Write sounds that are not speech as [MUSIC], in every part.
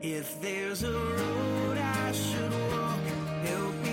If there's a road I should walk, help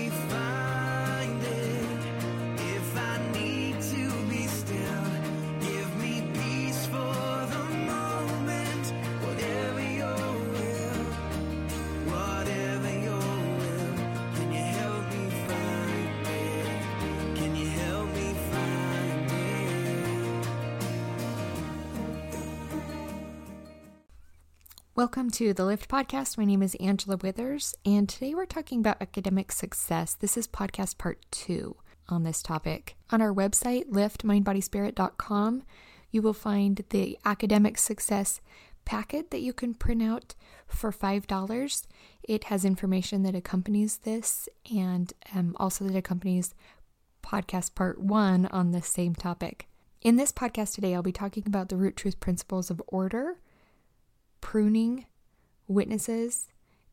Welcome to the Lift Podcast. My name is Angela Withers, and today we're talking about academic success. This is podcast part two on this topic. On our website, liftmindbodyspirit.com, you will find the academic success packet that you can print out for $5. It has information that accompanies this and um, also that accompanies podcast part one on the same topic. In this podcast today, I'll be talking about the root truth principles of order pruning, witnesses,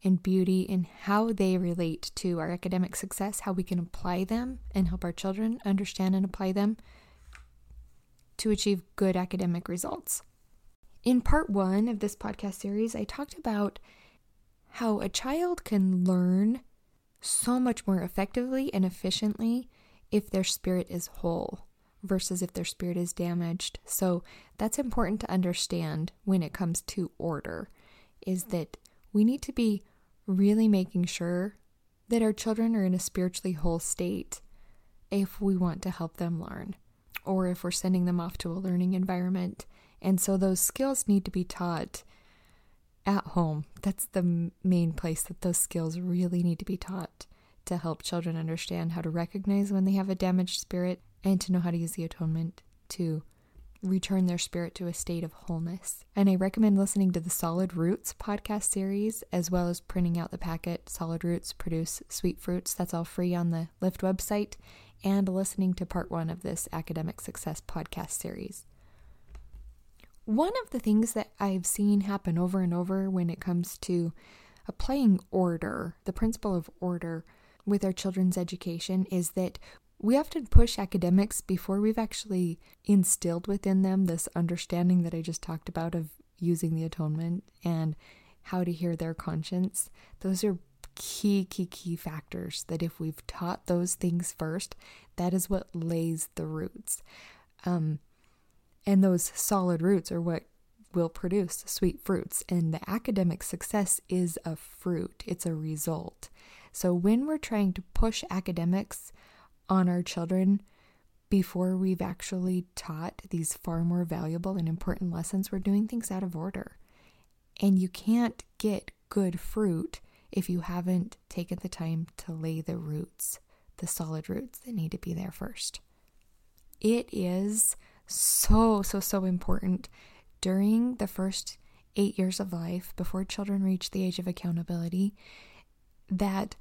and beauty and how they relate to our academic success, how we can apply them and help our children understand and apply them to achieve good academic results. In part one of this podcast series, I talked about how a child can learn so much more effectively and efficiently if their spirit is whole versus if their spirit is damaged. So that's important to understand when it comes to order is that we need to be really making sure that our children are in a spiritually whole state if we want to help them learn or if we're sending them off to a learning environment. And so those skills need to be taught at home. That's the main place that those skills really need to be taught to help children understand how to recognize when they have a damaged spirit and to know how to use the atonement to return their spirit to a state of wholeness. And I recommend listening to the Solid Roots podcast series as well as printing out the packet Solid Roots Produce Sweet Fruits. That's all free on the Lift website and listening to part one of this academic success podcast series. One of the things that I've seen happen over and over when it comes to applying order, the principle of order with our children's education, is that we often push academics before we've actually instilled within them this understanding that I just talked about of using the atonement and how to hear their conscience. Those are key, key, key factors that if we've taught those things first, that is what lays the roots. Um, and those solid roots are what will produce sweet fruits. And the academic success is a fruit, it's a result. So when we're trying to push academics on our children before we've actually taught these far more valuable and important lessons, we're doing things out of order. And you can't get good fruit if you haven't taken the time to lay the roots, the solid roots that need to be there first. It is so, so, so important during the first eight years of life, before children reach the age of accountability, that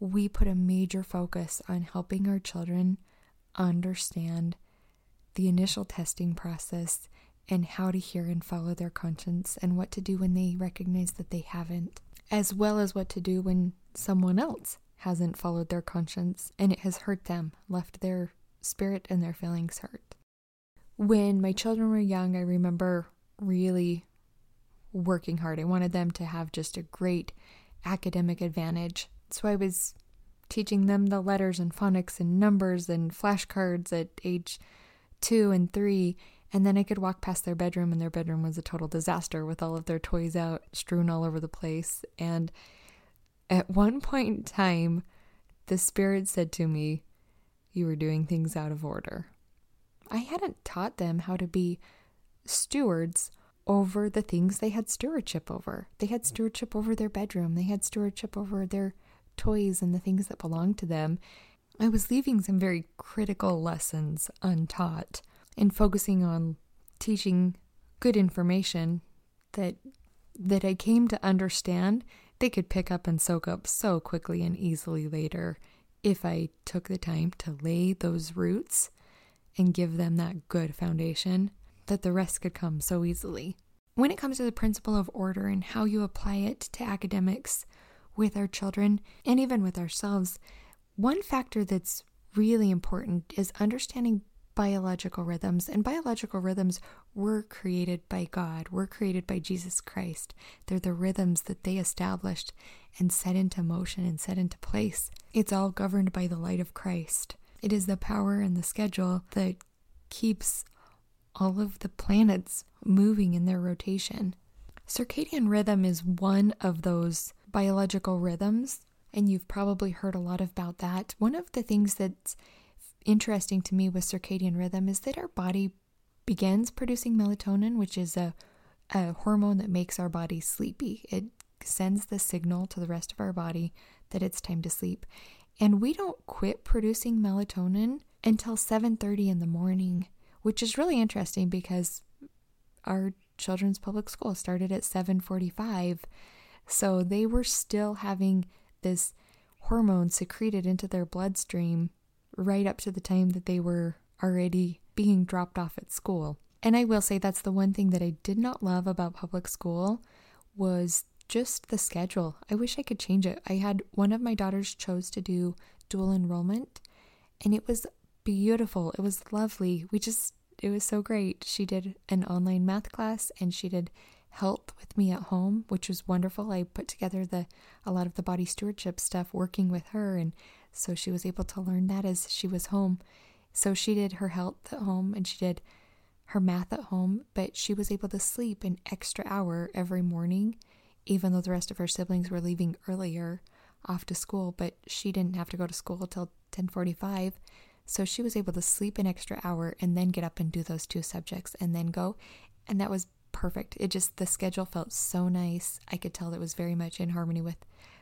we put a major focus on helping our children understand the initial testing process and how to hear and follow their conscience and what to do when they recognize that they haven't, as well as what to do when someone else hasn't followed their conscience and it has hurt them, left their spirit and their feelings hurt. When my children were young, I remember really working hard. I wanted them to have just a great academic advantage. So I was teaching them the letters and phonics and numbers and flashcards at age two and three. And then I could walk past their bedroom, and their bedroom was a total disaster with all of their toys out, strewn all over the place. And at one point in time, the Spirit said to me, You were doing things out of order. I hadn't taught them how to be stewards over the things they had stewardship over. They had stewardship over their bedroom, they had stewardship over their toys and the things that belonged to them. I was leaving some very critical lessons untaught and focusing on teaching good information that that I came to understand they could pick up and soak up so quickly and easily later if I took the time to lay those roots and give them that good foundation that the rest could come so easily. When it comes to the principle of order and how you apply it to academics with our children and even with ourselves, one factor that's really important is understanding biological rhythms, and biological rhythms were created by God, were created by Jesus Christ. They're the rhythms that they established and set into motion and set into place. It's all governed by the light of Christ. It is the power and the schedule that keeps all of the planets moving in their rotation. Circadian rhythm is one of those biological rhythms, and you've probably heard a lot about that. One of the things that's interesting to me with circadian rhythm is that our body begins producing melatonin, which is a, a hormone that makes our body sleepy. It sends the signal to the rest of our body that it's time to sleep. And we don't quit producing melatonin until 7:30 in the morning, which is really interesting because our children's public school started at 7:45. So they were still having this hormone secreted into their bloodstream right up to the time that they were already being dropped off at school. And I will say that's the one thing that I did not love about public school was just the schedule. I wish I could change it. I had one of my daughters chose to do dual enrollment and it was beautiful. It was lovely. We just it was so great. She did an online math class and she did health with me at home, which was wonderful. I put together the a lot of the body stewardship stuff working with her and so she was able to learn that as she was home. So she did her health at home and she did her math at home, but she was able to sleep an extra hour every morning, even though the rest of her siblings were leaving earlier off to school, but she didn't have to go to school till 10:45. So she was able to sleep an extra hour and then get up and do those two subjects and then go. And that was perfect. It just the schedule felt so nice. I could tell it was very much in harmony with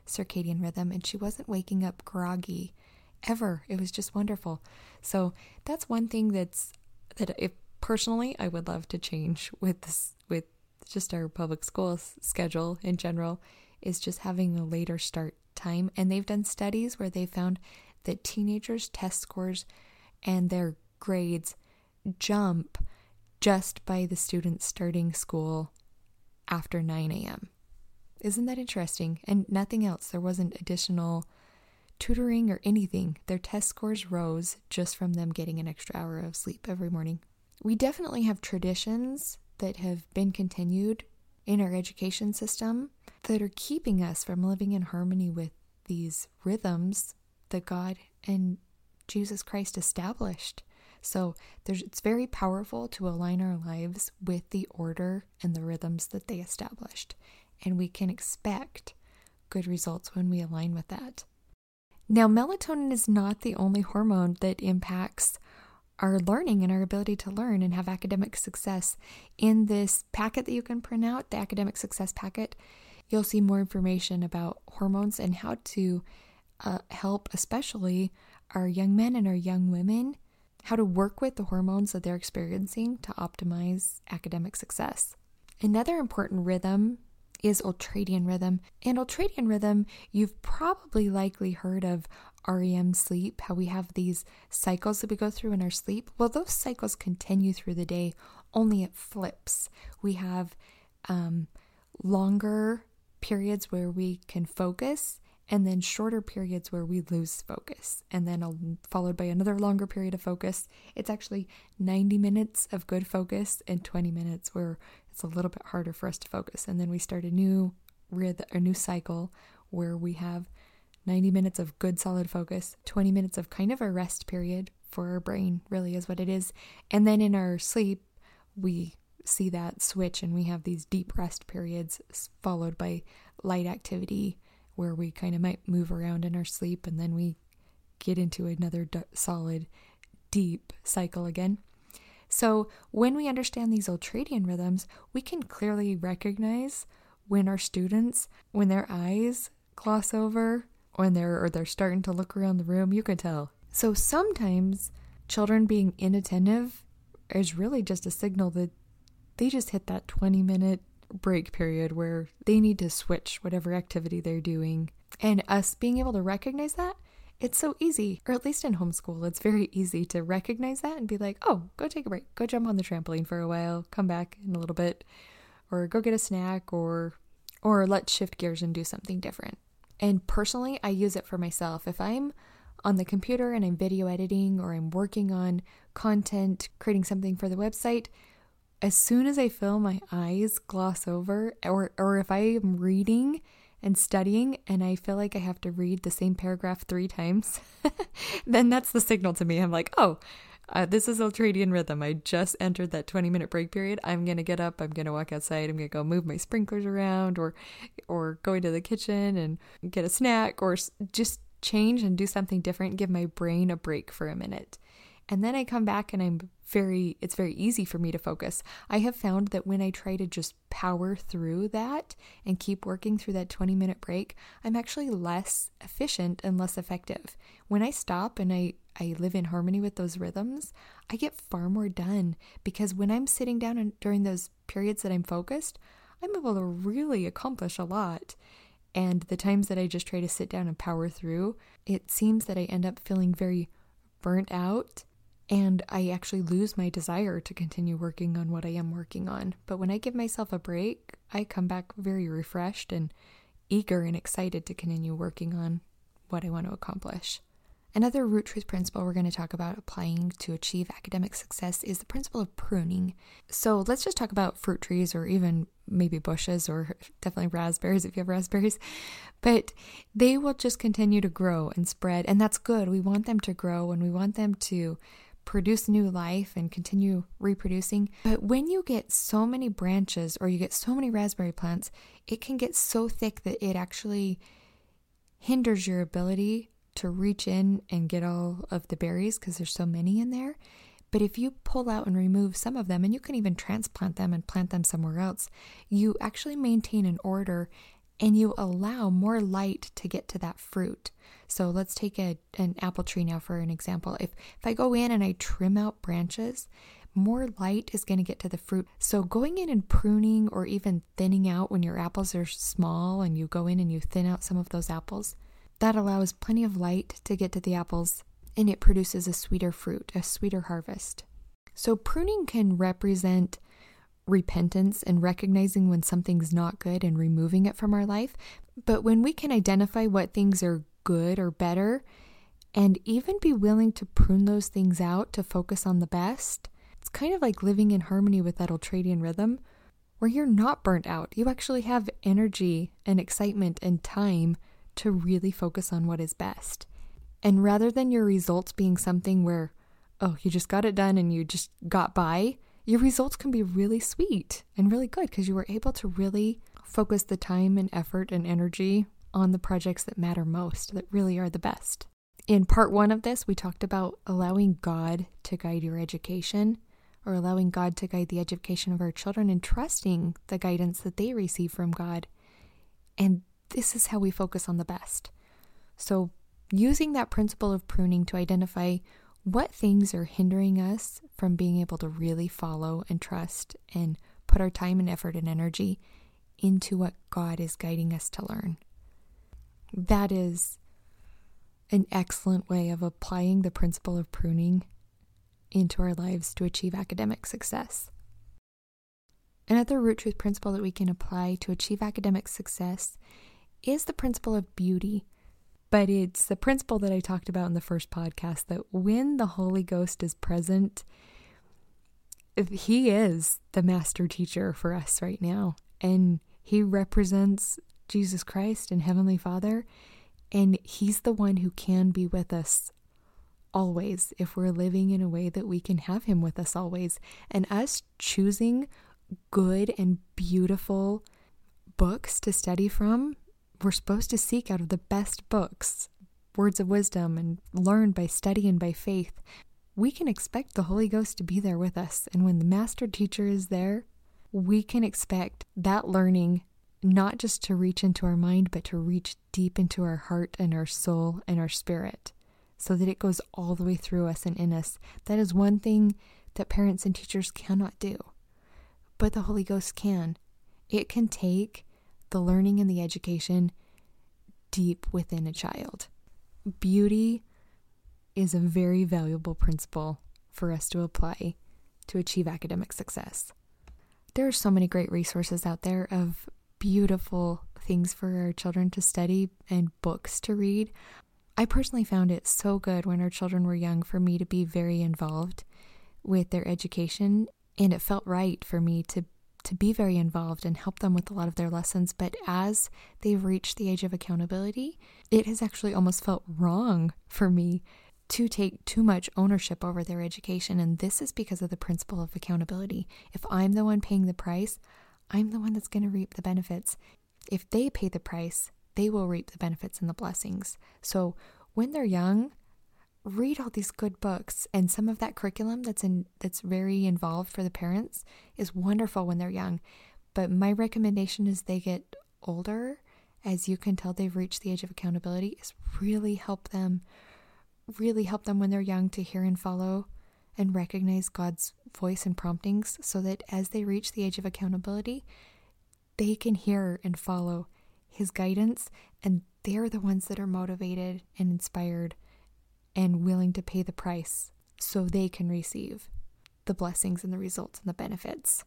circadian rhythm, and she wasn't waking up groggy ever. It was just wonderful. So that's one thing that's that if personally I would love to change with this with just our public school schedule in general is just having a later start time. And they've done studies where they found that teenagers' test scores and their grades jump just by the students starting school after 9 a.m. Isn't that interesting? And nothing else. There wasn't additional tutoring or anything. Their test scores rose just from them getting an extra hour of sleep every morning. We definitely have traditions that have been continued in our education system that are keeping us from living in harmony with these rhythms that God and Jesus Christ established. So it's very powerful to align our lives with the order and the rhythms that they established and we can expect good results when we align with that. Now, melatonin is not the only hormone that impacts our learning and our ability to learn and have academic success. In this packet that you can print out, the academic success packet, you'll see more information about hormones and how to uh, help, especially our young men and our young women, how to work with the hormones that they're experiencing to optimize academic success. Another important rhythm is ultradian rhythm. And ultradian rhythm, you've probably likely heard of REM sleep, how we have these cycles that we go through in our sleep. Well, those cycles continue through the day, only it flips. We have um, longer periods where we can focus and then shorter periods where we lose focus, and then followed by another longer period of focus. It's actually 90 minutes of good focus and 20 minutes where it's a little bit harder for us to focus. And then we start a new rhythm, a new cycle where we have 90 minutes of good solid focus, 20 minutes of kind of a rest period for our brain, really is what it is. And then in our sleep, we see that switch and we have these deep rest periods followed by light activity where we kind of might move around in our sleep and then we get into another d- solid, deep cycle again. So, when we understand these ultradian rhythms, we can clearly recognize when our students, when their eyes gloss over, when they're or they're starting to look around the room, you can tell. So sometimes children being inattentive is really just a signal that they just hit that 20 minute break period where they need to switch whatever activity they're doing. And us being able to recognize that, it's so easy, or at least in homeschool, it's very easy to recognize that and be like, oh, go take a break, go jump on the trampoline for a while, come back in a little bit, or go get a snack, or or let's shift gears and do something different. And personally, I use it for myself. If I'm on the computer and I'm video editing or I'm working on content, creating something for the website, as soon as I feel my eyes gloss over, or, or if I am reading and studying and I feel like I have to read the same paragraph three times, [LAUGHS] then that's the signal to me. I'm like, oh, uh, this is ultradian rhythm. I just entered that 20 minute break period. I'm going to get up. I'm going to walk outside. I'm going to go move my sprinklers around or, or go into the kitchen and get a snack or just change and do something different, give my brain a break for a minute. And then I come back and I'm very, it's very easy for me to focus. I have found that when I try to just power through that and keep working through that 20 minute break, I'm actually less efficient and less effective. When I stop and I, I live in harmony with those rhythms, I get far more done because when I'm sitting down and during those periods that I'm focused, I'm able to really accomplish a lot. And the times that I just try to sit down and power through, it seems that I end up feeling very burnt out and I actually lose my desire to continue working on what I am working on. But when I give myself a break, I come back very refreshed and eager and excited to continue working on what I want to accomplish. Another root truth principle we're going to talk about applying to achieve academic success is the principle of pruning. So let's just talk about fruit trees or even maybe bushes or definitely raspberries if you have raspberries. But they will just continue to grow and spread, and that's good. We want them to grow and we want them to produce new life and continue reproducing. But when you get so many branches or you get so many raspberry plants, it can get so thick that it actually hinders your ability to reach in and get all of the berries because there's so many in there. But if you pull out and remove some of them, and you can even transplant them and plant them somewhere else, you actually maintain an order and you allow more light to get to that fruit. So let's take a, an apple tree now for an example. If, if I go in and I trim out branches, more light is going to get to the fruit. So going in and pruning or even thinning out when your apples are small and you go in and you thin out some of those apples, that allows plenty of light to get to the apples and it produces a sweeter fruit, a sweeter harvest. So pruning can represent repentance and recognizing when something's not good and removing it from our life. But when we can identify what things are good or better, and even be willing to prune those things out to focus on the best, it's kind of like living in harmony with that ultradian rhythm where you're not burnt out. You actually have energy and excitement and time to really focus on what is best. And rather than your results being something where, oh, you just got it done and you just got by, your results can be really sweet and really good because you were able to really focus the time and effort and energy on the projects that matter most, that really are the best. In part one of this, we talked about allowing God to guide your education or allowing God to guide the education of our children and trusting the guidance that they receive from God. And this is how we focus on the best. So, using that principle of pruning to identify what things are hindering us from being able to really follow and trust and put our time and effort and energy into what God is guiding us to learn. That is an excellent way of applying the principle of pruning into our lives to achieve academic success. Another root truth principle that we can apply to achieve academic success is the principle of beauty. But it's the principle that I talked about in the first podcast that when the Holy Ghost is present, He is the master teacher for us right now. And He represents Jesus Christ and Heavenly Father. And He's the one who can be with us always if we're living in a way that we can have Him with us always. And us choosing good and beautiful books to study from we're supposed to seek out of the best books, words of wisdom, and learn by study and by faith. We can expect the Holy Ghost to be there with us. And when the master teacher is there, we can expect that learning not just to reach into our mind, but to reach deep into our heart and our soul and our spirit so that it goes all the way through us and in us. That is one thing that parents and teachers cannot do, but the Holy Ghost can. It can take the learning and the education deep within a child. Beauty is a very valuable principle for us to apply to achieve academic success. There are so many great resources out there of beautiful things for our children to study and books to read. I personally found it so good when our children were young for me to be very involved with their education, and it felt right for me to to be very involved and help them with a lot of their lessons. But as they've reached the age of accountability, it has actually almost felt wrong for me to take too much ownership over their education. And this is because of the principle of accountability. If I'm the one paying the price, I'm the one that's going to reap the benefits. If they pay the price, they will reap the benefits and the blessings. So when they're young, read all these good books and some of that curriculum that's in that's very involved for the parents is wonderful when they're young. But my recommendation as they get older as you can tell they've reached the age of accountability is really help them really help them when they're young to hear and follow and recognize God's voice and promptings so that as they reach the age of accountability they can hear and follow his guidance and they're the ones that are motivated and inspired and willing to pay the price so they can receive the blessings and the results and the benefits.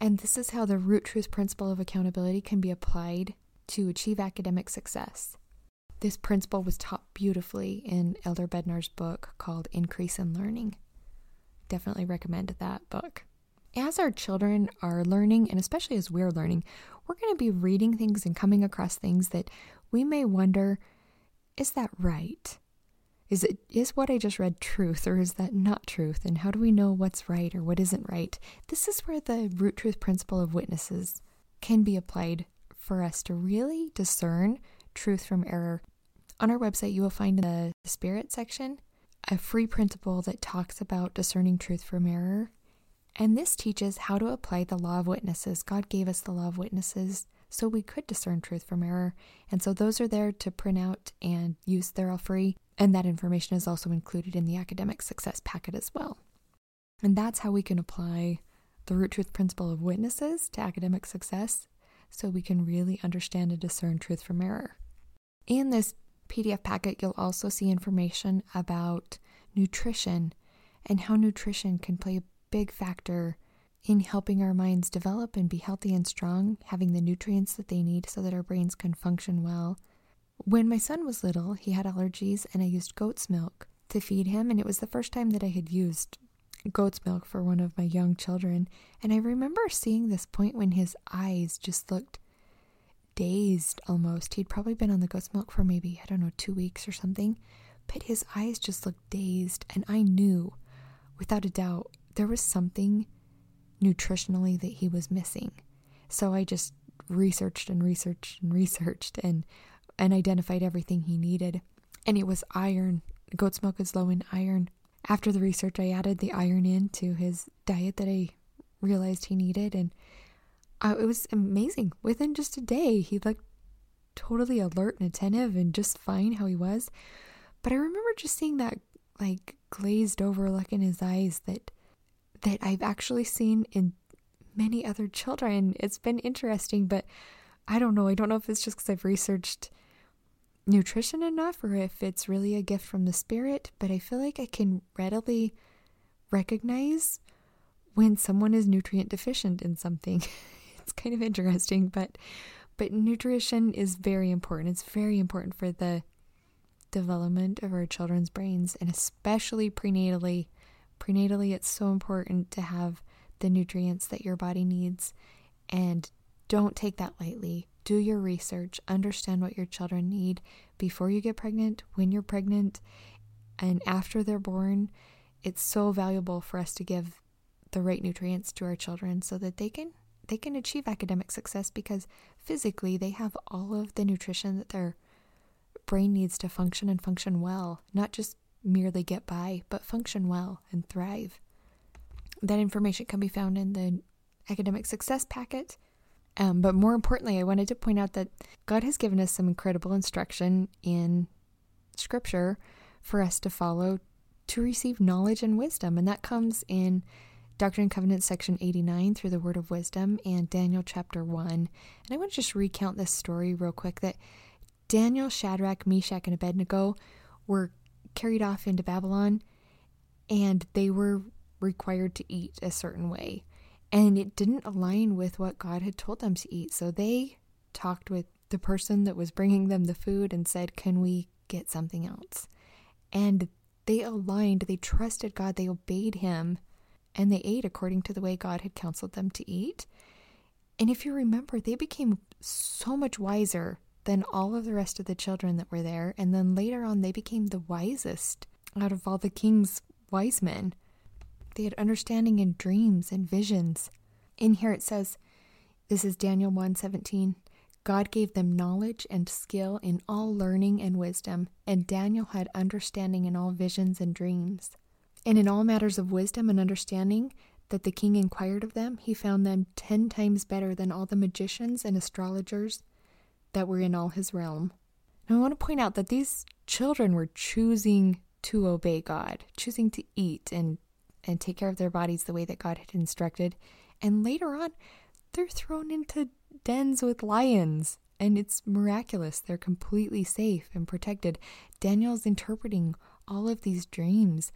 And this is how the root truth principle of accountability can be applied to achieve academic success. This principle was taught beautifully in Elder Bednar's book called Increase in Learning. Definitely recommend that book. As our children are learning, and especially as we're learning, we're going to be reading things and coming across things that we may wonder is that right? Is it is what I just read truth or is that not truth? And how do we know what's right or what isn't right? This is where the root truth principle of witnesses can be applied for us to really discern truth from error. On our website, you will find in the spirit section a free principle that talks about discerning truth from error. And this teaches how to apply the law of witnesses. God gave us the law of witnesses so we could discern truth from error. And so those are there to print out and use. They're all free. And that information is also included in the academic success packet as well. And that's how we can apply the root truth principle of witnesses to academic success so we can really understand and discern truth from error. In this PDF packet, you'll also see information about nutrition and how nutrition can play a big factor in helping our minds develop and be healthy and strong, having the nutrients that they need so that our brains can function well, when my son was little, he had allergies, and I used goat's milk to feed him, and it was the first time that I had used goat's milk for one of my young children. And I remember seeing this point when his eyes just looked dazed almost. He'd probably been on the goat's milk for maybe, I don't know, two weeks or something, but his eyes just looked dazed. And I knew without a doubt there was something nutritionally that he was missing. So I just researched and researched and researched and and identified everything he needed. And it was iron. Goat's milk is low in iron. After the research, I added the iron into his diet that I realized he needed. And uh, it was amazing. Within just a day, he looked totally alert and attentive and just fine how he was. But I remember just seeing that like glazed over look in his eyes that that I've actually seen in many other children. It's been interesting, but I don't know. I don't know if it's just because I've researched nutrition enough or if it's really a gift from the spirit, but I feel like I can readily recognize when someone is nutrient deficient in something. [LAUGHS] it's kind of interesting, but but nutrition is very important. It's very important for the development of our children's brains and especially prenatally. Prenatally, it's so important to have the nutrients that your body needs and don't take that lightly do your research, understand what your children need before you get pregnant, when you're pregnant, and after they're born. It's so valuable for us to give the right nutrients to our children so that they can they can achieve academic success because physically they have all of the nutrition that their brain needs to function and function well, not just merely get by, but function well and thrive. That information can be found in the academic success packet um, but more importantly, I wanted to point out that God has given us some incredible instruction in Scripture for us to follow to receive knowledge and wisdom. And that comes in Doctrine and Covenants section 89 through the Word of Wisdom and Daniel chapter 1. And I want to just recount this story real quick that Daniel, Shadrach, Meshach, and Abednego were carried off into Babylon and they were required to eat a certain way and it didn't align with what God had told them to eat. So they talked with the person that was bringing them the food and said, "Can we get something else. And they aligned, they trusted God, they obeyed Him, and they ate according to the way God had counseled them to eat. And if you remember, they became so much wiser than all of the rest of the children that were there. And then later on, they became the wisest out of all the king's wise men. They had understanding in dreams and visions. In here it says, this is Daniel 1:17. God gave them knowledge and skill in all learning and wisdom, and Daniel had understanding in all visions and dreams. And in all matters of wisdom and understanding that the king inquired of them, he found them ten times better than all the magicians and astrologers that were in all his realm. Now, I want to point out that these children were choosing to obey God, choosing to eat and, and take care of their bodies the way that God had instructed. And later on, they're thrown into dens with lions, and it's miraculous. They're completely safe and protected. Daniel's interpreting all of these dreams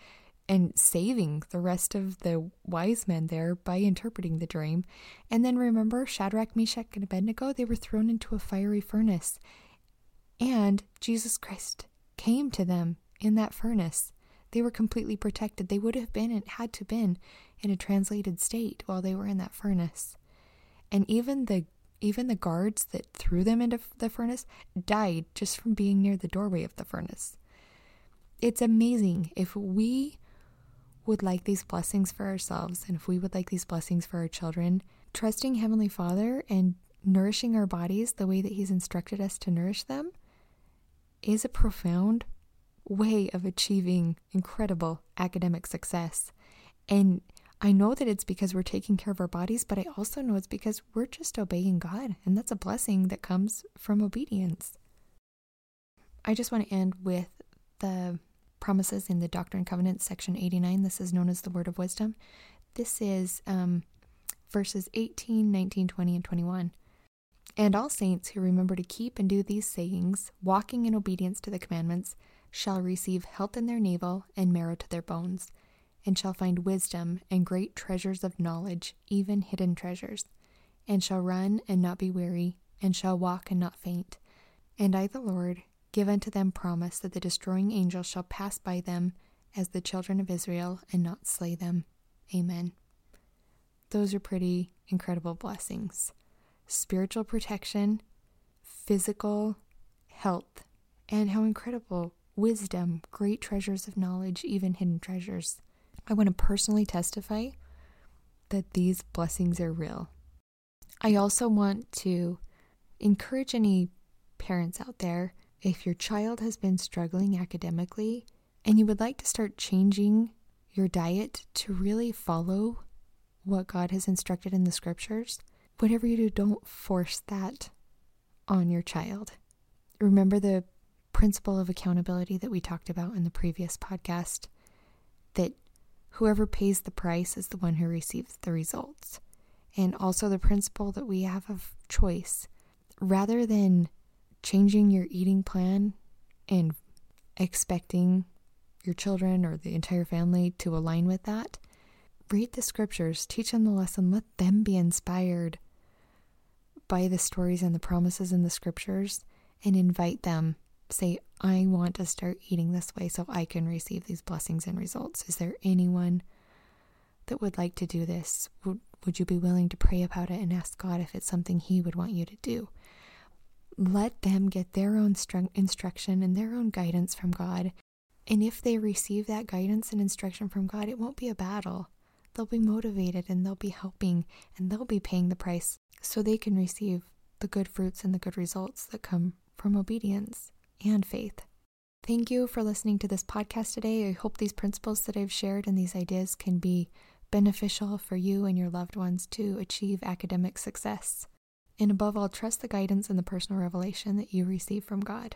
and saving the rest of the wise men there by interpreting the dream. And then remember Shadrach, Meshach, and Abednego? They were thrown into a fiery furnace. And Jesus Christ came to them in that furnace. They were completely protected. They would have been and had to been in a translated state while they were in that furnace. And even the even the guards that threw them into the furnace died just from being near the doorway of the furnace. It's amazing if we would like these blessings for ourselves and if we would like these blessings for our children, trusting Heavenly Father and nourishing our bodies the way that He's instructed us to nourish them is a profound way of achieving incredible academic success. And I know that it's because we're taking care of our bodies, but I also know it's because we're just obeying God. And that's a blessing that comes from obedience. I just want to end with the promises in the Doctrine and Covenants, section 89. This is known as the Word of Wisdom. This is um, verses 18, 19, 20, and 21. And all saints who remember to keep and do these sayings, walking in obedience to the commandments, shall receive health in their navel and marrow to their bones, and shall find wisdom and great treasures of knowledge, even hidden treasures, and shall run and not be weary, and shall walk and not faint. And I, the Lord, Give unto them promise that the destroying angel shall pass by them as the children of Israel and not slay them. Amen. Those are pretty incredible blessings spiritual protection, physical health, and how incredible wisdom, great treasures of knowledge, even hidden treasures. I want to personally testify that these blessings are real. I also want to encourage any parents out there if your child has been struggling academically and you would like to start changing your diet to really follow what God has instructed in the scriptures, whatever you do, don't force that on your child. Remember the principle of accountability that we talked about in the previous podcast that whoever pays the price is the one who receives the results. And also the principle that we have of choice. Rather than changing your eating plan and expecting your children or the entire family to align with that, read the scriptures, teach them the lesson, let them be inspired by the stories and the promises in the scriptures, and invite them. Say, I want to start eating this way so I can receive these blessings and results. Is there anyone that would like to do this? Would, would you be willing to pray about it and ask God if it's something He would want you to do? let them get their own instruction and their own guidance from God. And if they receive that guidance and instruction from God, it won't be a battle. They'll be motivated and they'll be helping and they'll be paying the price so they can receive the good fruits and the good results that come from obedience and faith. Thank you for listening to this podcast today. I hope these principles that I've shared and these ideas can be beneficial for you and your loved ones to achieve academic success and above all, trust the guidance and the personal revelation that you receive from God.